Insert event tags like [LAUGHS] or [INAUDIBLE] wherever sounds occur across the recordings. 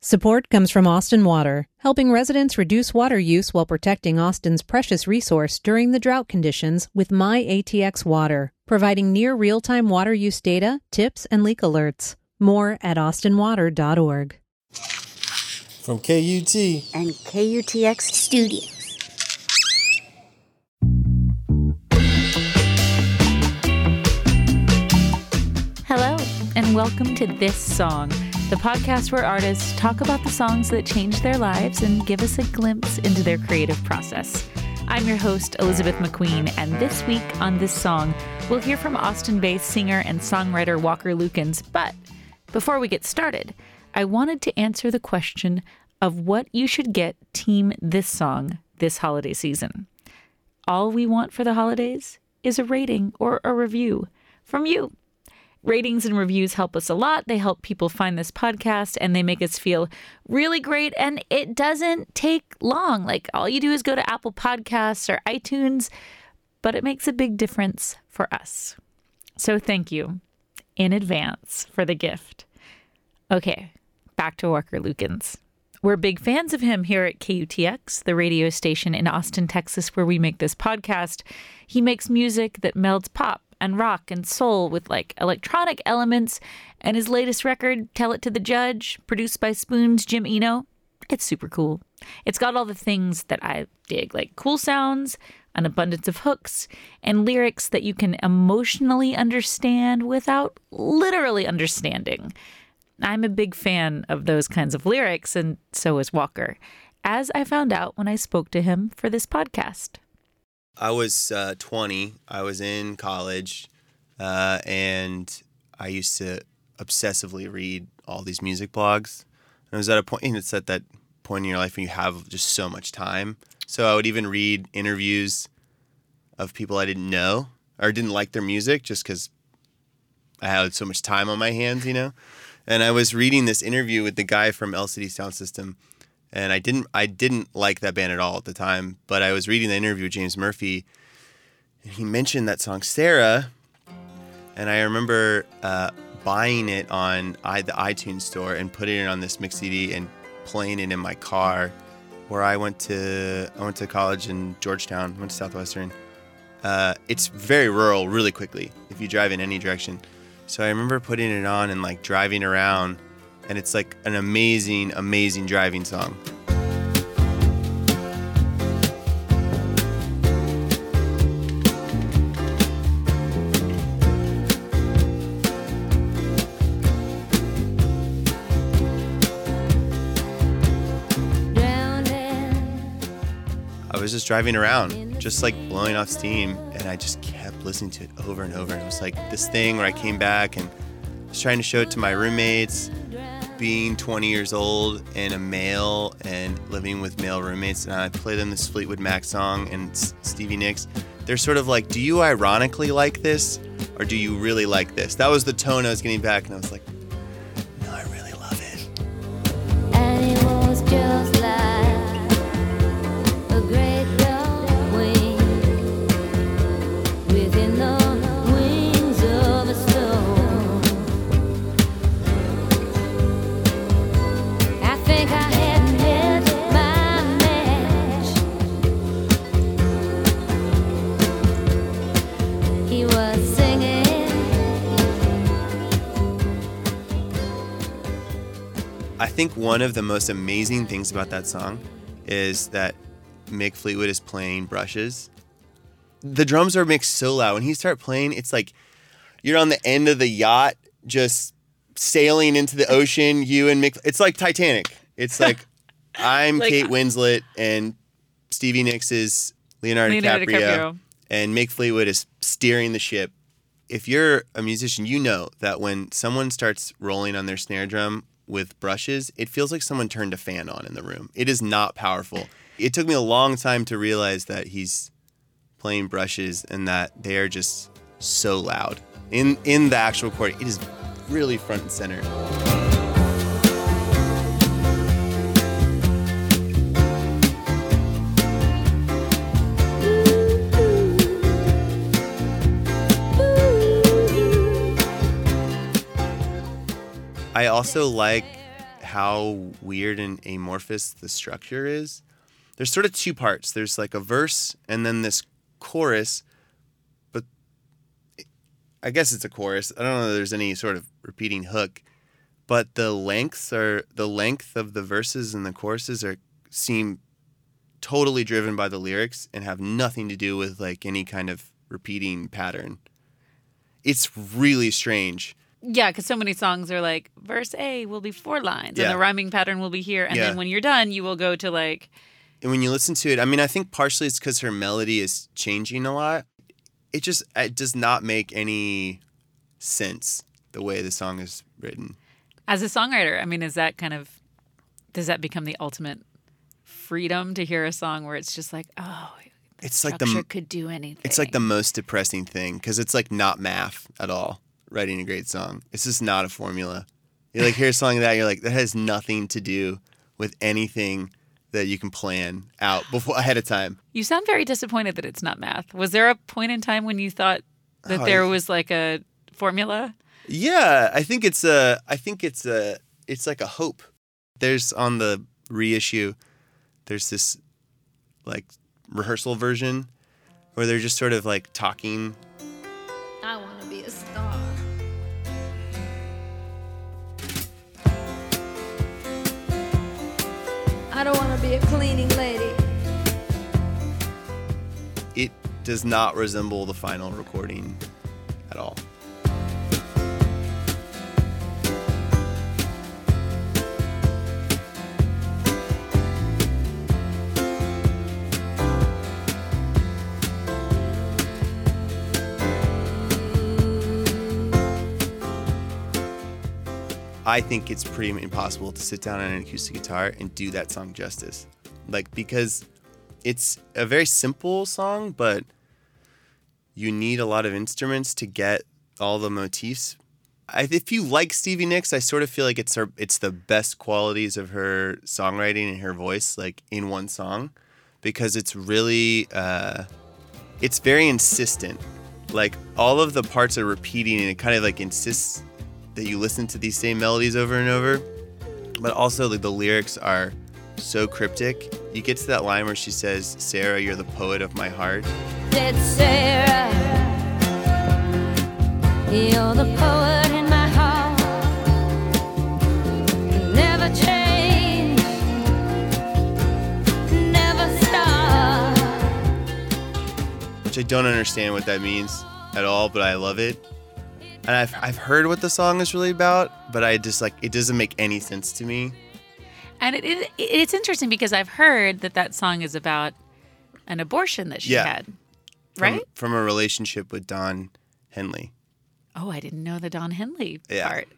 Support comes from Austin Water, helping residents reduce water use while protecting Austin's precious resource during the drought conditions with My ATX Water, providing near real-time water use data, tips, and leak alerts. More at austinwater.org. From KUT and KUTX Studios. Hello, and welcome to This Song, the podcast where artists talk about the songs that changed their lives and give us a glimpse into their creative process. I'm your host, Elizabeth McQueen, and this week on This Song, we'll hear from Austin based singer and songwriter Walker Lukens. But before we get started, I wanted to answer the question of what you should get Team This Song this holiday season. All we want for the holidays is a rating or a review from you. Ratings and reviews help us a lot. They help people find this podcast and they make us feel really great. And it doesn't take long. Like all you do is go to Apple Podcasts or iTunes, but it makes a big difference for us. So thank you in advance for the gift. Okay, back to Walker Lukens. We're big fans of him here at KUTX, the radio station in Austin, Texas, where we make this podcast. He makes music that melds pop and rock and soul with like electronic elements. And his latest record, Tell It to the Judge, produced by Spoon's Jim Eno, it's super cool. It's got all the things that I dig, like cool sounds, an abundance of hooks, and lyrics that you can emotionally understand without literally understanding. I'm a big fan of those kinds of lyrics, and so is Walker, as I found out when I spoke to him for this podcast. I was uh, 20. I was in college, uh, and I used to obsessively read all these music blogs. And I was at a point, and it's at that point in your life when you have just so much time. So I would even read interviews of people I didn't know or didn't like their music just because I had so much time on my hands, you know. And I was reading this interview with the guy from LCD Soundsystem and I didn't I didn't like that band at all at the time. But I was reading the interview with James Murphy, and he mentioned that song Sara, and I remember uh, buying it on I, the iTunes store and putting it on this mix CD and playing it in my car, where I went to I went to college in Georgetown, went to Southwestern. Uh, it's very rural, really quickly if you drive in any direction. So I remember putting it on and like driving around and it's like an amazing, amazing driving song. I was just driving around, just like blowing off steam, and I just kept listening to it over and over. And it was like this thing where I came back and was trying to show it to my roommates being 20 years old and a male and living with male roommates, and I play them this Fleetwood Mac song and Stevie Nicks, they're sort of like, do you ironically like this or do you really like this? That was the tone I was getting back, and I was like, think one of the most amazing things about that song is that Mick Fleetwood is playing brushes. The drums are mixed so loud. When he start playing, it's like you're on the end of the yacht, just sailing into the ocean. You and Mick. It's like Titanic. It's [LAUGHS] like I'm like, Kate uh, Winslet and Stevie Nicks is Leonardo, Leonardo DiCaprio, DiCaprio, and Mick Fleetwood is steering the ship. If you're a musician, you know that when someone starts rolling on their snare drum with brushes, it feels like someone turned a fan on in the room. It is not powerful. It took me a long time to realize that he's playing brushes and that they are just so loud. In in the actual recording, it is really front and center. I also like how weird and amorphous the structure is. There's sort of two parts. There's like a verse and then this chorus, but I guess it's a chorus. I don't know there's any sort of repeating hook, but the lengths are the length of the verses and the choruses are seem totally driven by the lyrics and have nothing to do with like any kind of repeating pattern. It's really strange. Yeah, because so many songs are like verse A will be four lines, Yeah. and the rhyming pattern will be here, and Yeah. then when you're done, you will go to like And when you listen to it, I mean, I think partially it's because her melody is changing a lot. It just it does not make any sense the way the song is written. as a songwriter. I mean, is that kind of does that become the ultimate freedom to hear a song where it's just like, oh, It's like the could do anything. It's like the most depressing thing because it's like not math at all. Writing a great song, it's just not a formula. You like hear a song like that, you're like that has nothing to do with anything that you can plan out before ahead of time. You sound very disappointed that it's not math. Was there a point in time when you thought that Oh, there was like a formula? Yeah, I think it's a. I think it's a. It's like a hope. There's on the reissue. There's this, like, rehearsal version, where they're just sort of like talking. Cleaning lady. It does not resemble the final recording at all. I think it's pretty impossible to sit down on an acoustic guitar and do that song justice. Like, because it's a very simple song, but you need a lot of instruments to get all the motifs. I, if you like Stevie Nicks, I sort of feel like it's her, it's the best qualities of her songwriting and her voice, like in one song, because it's really, uh, it's very insistent. Like all of the parts are repeating, and it kind of like insists that you listen to these same melodies over and over. But also, like the lyrics are so cryptic. You get to that line where she says, "Sara, you're the poet of my heart." Dead Sara, you're the poet in my heart. Never change, never stop. which I don't understand what that means at all, but I love it. And I've, I've heard what the song is really about, but I just like it doesn't make any sense to me. And it, it it's interesting because I've heard that that song is about an abortion that she Yeah. had, From, right? From a relationship with Don Henley. Oh, I didn't know the Don Henley Yeah. part.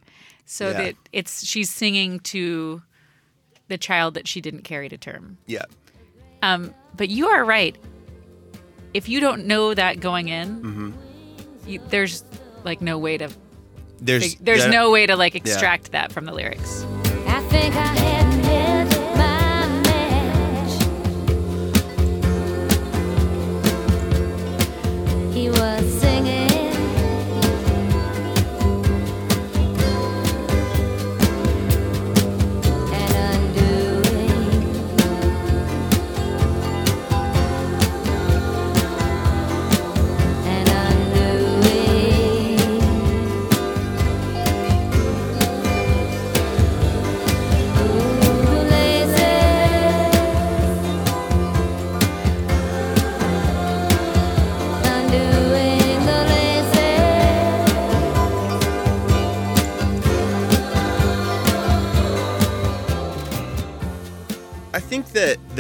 So Yeah. that it's she's singing to the child that she didn't carry to term. Yeah. Um, but you are right. If you don't know that going in, Mm-hmm. you, there's like no way to There's there's that- no way to like extract that from the lyrics. I think I had hit my match. He was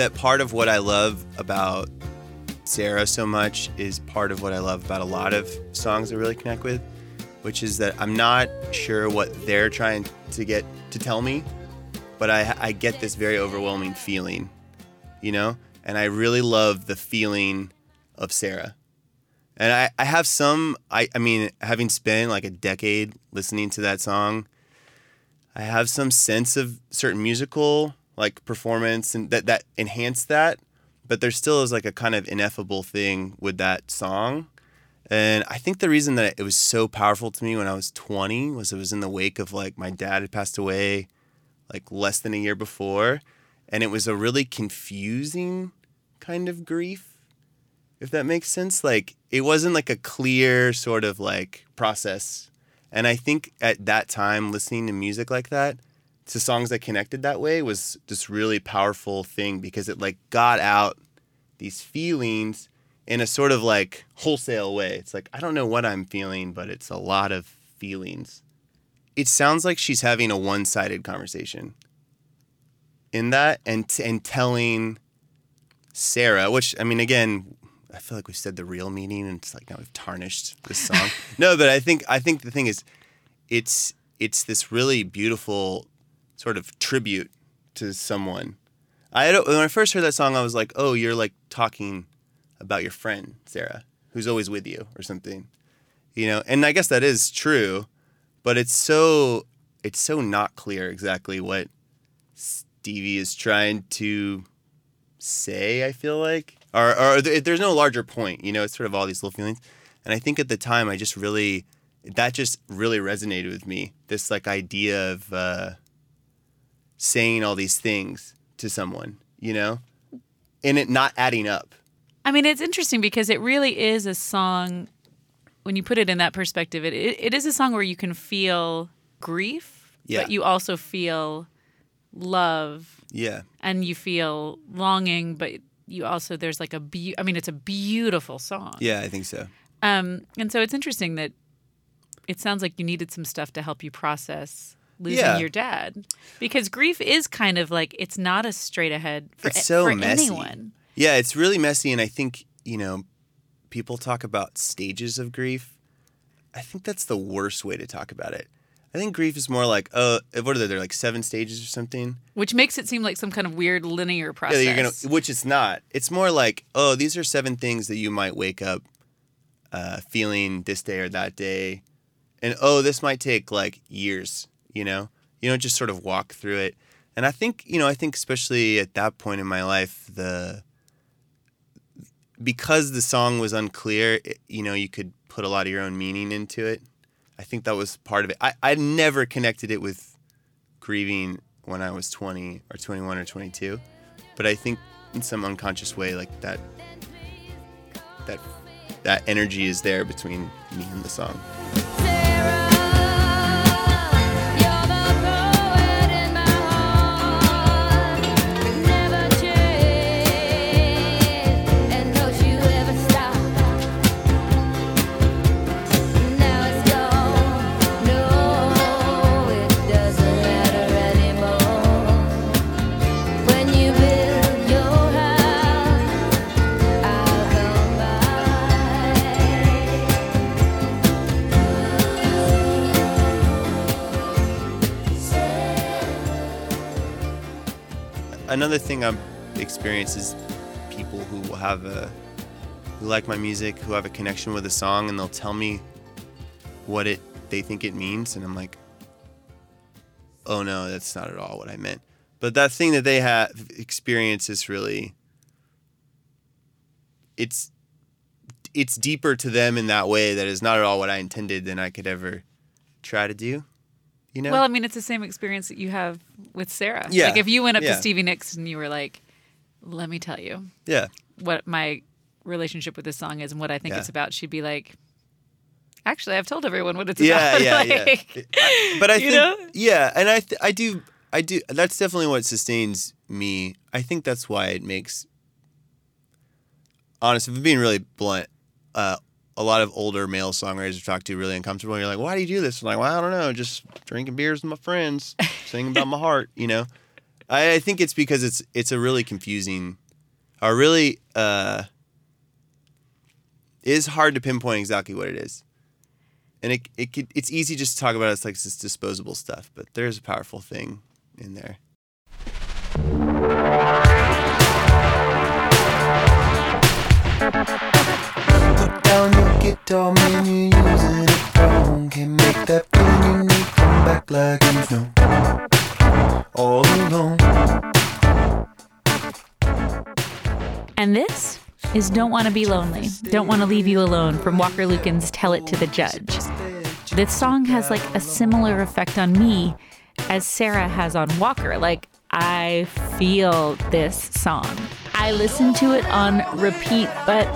that part of what I love about Sara so much is part of what I love about a lot of songs I really connect with, which is that I'm not sure what they're trying to get to tell me, but I I get this very overwhelming feeling, you know, and I really love the feeling of Sara. And I, I have some I, I mean having spent like a decade listening to that song I have some sense of certain musical like performance and that that enhance that, but there still is like a kind of ineffable thing with that song. And I think the reason that it was so powerful to me when I was 20 was it was in the wake of like my dad had passed away like less than a year before, and it was a really confusing kind of grief, if that makes sense. Like it wasn't like a clear sort of like process. And I think at that time, listening to music like that, to songs that connected that way, was this really powerful thing because it like got out these feelings in a sort of like wholesale way. It's like, I don't know what I'm feeling, but it's a lot of feelings. It sounds like she's having a one sided conversation in that and, t- and telling Sara, which, I mean, again, I feel like we've said the real meaning and it's like now we've tarnished this song. [LAUGHS] no, but I think, I think the thing is, it's, it's this really beautiful sort of tribute to someone. I when I first heard that song, I was like, "Oh, you're like talking about your friend Sara, who's always with you, or something," you know. And I guess that is true, but it's so it's so not clear exactly what Stevie is trying to say. I feel like, or or there's no larger point, you know. It's sort of all these little feelings, and I think at the time, I just really that just really resonated with me. This like idea of uh, saying all these things to someone, you know, and it not adding up. I mean, it's interesting because it really is a song. When you put it in that perspective, it it, it is a song where you can feel grief, Yeah. but you also feel love Yeah, and you feel longing, but you also there's like a be- I mean, it's a beautiful song. yeah, I think so. Um, and so it's interesting that it sounds like you needed some stuff to help you process losing Yeah. your dad because grief is kind of like it's not a straight ahead for, It's so for messy. anyone. Yeah, it's really messy, and I think you know, people talk about stages of grief. I think that's the worst way to talk about it. I think grief is more like, uh, what are there? They're like seven stages or something. Which makes it seem like some kind of weird linear process. Yeah, you're gonna, which it's not. It's more like, oh, these are seven things that you might wake up uh, feeling this day or that day, and oh, this might take like years. You know, you don't just sort of walk through it. And I think, you know, I think especially at that point in my life, the because the song was unclear, it, you know, you could put a lot of your own meaning into it. I think that was part of it. I, I never connected it with grieving when I was 20 or 21 or 22, but I think in some unconscious way, like that, that, that energy is there between me and the song. Another thing I've experienced is people who will have a who like my music, who have a connection with a song, and they'll tell me what it they think it means, and I'm like, oh no, that's not at all what I meant. But that thing that they have experienced is really it's it's deeper to them in that way that is not at all what I intended than I could ever try to do. You know? Well, I mean, it's the same experience that you have with Sara. Yeah, Like if you went up yeah. to Stevie Nicks and you were like, "Let me tell you yeah. what my relationship with this song is and what I think Yeah. it's about," she'd be like, "Actually, I've told everyone what it's yeah, about." yeah, [LAUGHS] Like, yeah. I- but I think, know? yeah, and I, th- I do, I do. That's definitely what sustains me. I think that's why it makes. Honest, if I'm being really blunt, uh, a lot of older male songwriters I've talked to really uncomfortable. And You're like, why do you do this? I'm like, well, I don't know, just drinking beers with my friends, singing about my heart. You know, I, I think it's because it's it's a really confusing, or really uh, is hard to pinpoint exactly what it is and it, it could, it's easy just to talk about it as like this disposable stuff, but there's a powerful thing in there. Put guitar, man, you're using it wrong. Can't make that feeling you need come back like you've known all. And this is Don't Want to Be Lonely, Don't Want to Leave You Alone from Walker Lukens Tell It to the Judge. This song has like a similar effect on me as Sara has on Walker. Like, I feel this song. I listen to it on repeat, but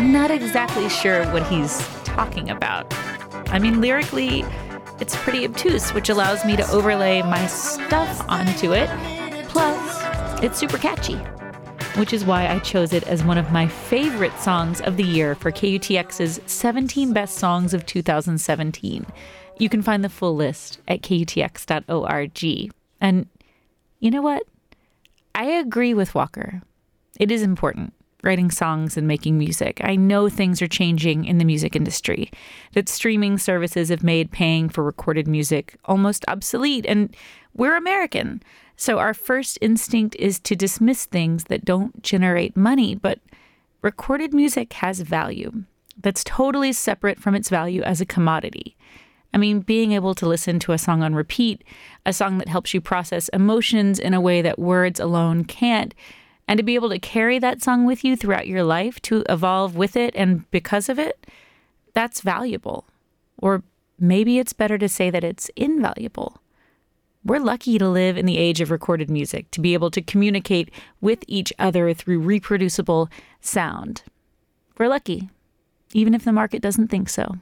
I'm not exactly sure what he's talking about. I mean, lyrically, it's pretty obtuse, which allows me to overlay my stuff onto it. Plus, it's super catchy, which is why I chose it as one of my favorite songs of the year for KUTX's 17 Best Songs of 2017. You can find the full list at kutx.org. And you know what? I agree with Walker. It is important writing songs and making music. I know things are changing in the music industry, that streaming services have made paying for recorded music almost obsolete, and we're American. So our first instinct is to dismiss things that don't generate money, but recorded music has value that's totally separate from its value as a commodity. I mean, being able to listen to a song on repeat, a song that helps you process emotions in a way that words alone can't, and to be able to carry that song with you throughout your life, to evolve with it and because of it, that's valuable. Or maybe it's better to say that it's invaluable. We're lucky to live in the age of recorded music, to be able to communicate with each other through reproducible sound. We're lucky, even if the market doesn't think so.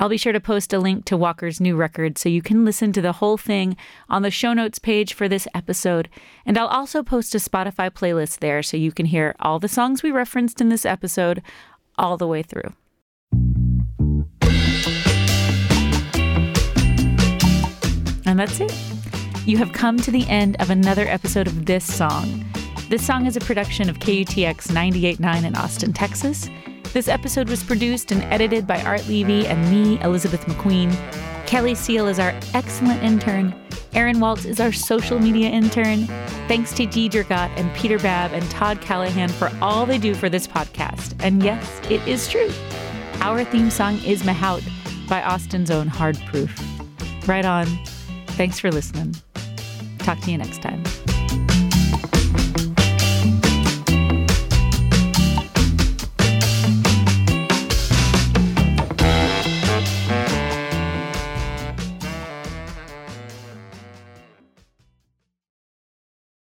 I'll be sure to post a link to Walker's new record so you can listen to the whole thing on the show notes page for this episode. And I'll also post a Spotify playlist there so you can hear all the songs we referenced in this episode all the way through. And that's it. You have come to the end of another episode of This Song. This song is a production of KUTX 98.9 in Austin, Texas. This episode was produced and edited by Art Levy and me, Elizabeth McQueen. Kelly Seal is our excellent intern. Aaron Waltz is our social media intern. Thanks to Deidre Gott and Peter Babb and Todd Callahan for all they do for this podcast. And yes, it is true. Our theme song is Mahout by Austin's own Hard Proof. Right on. Thanks for listening. Talk to you next time.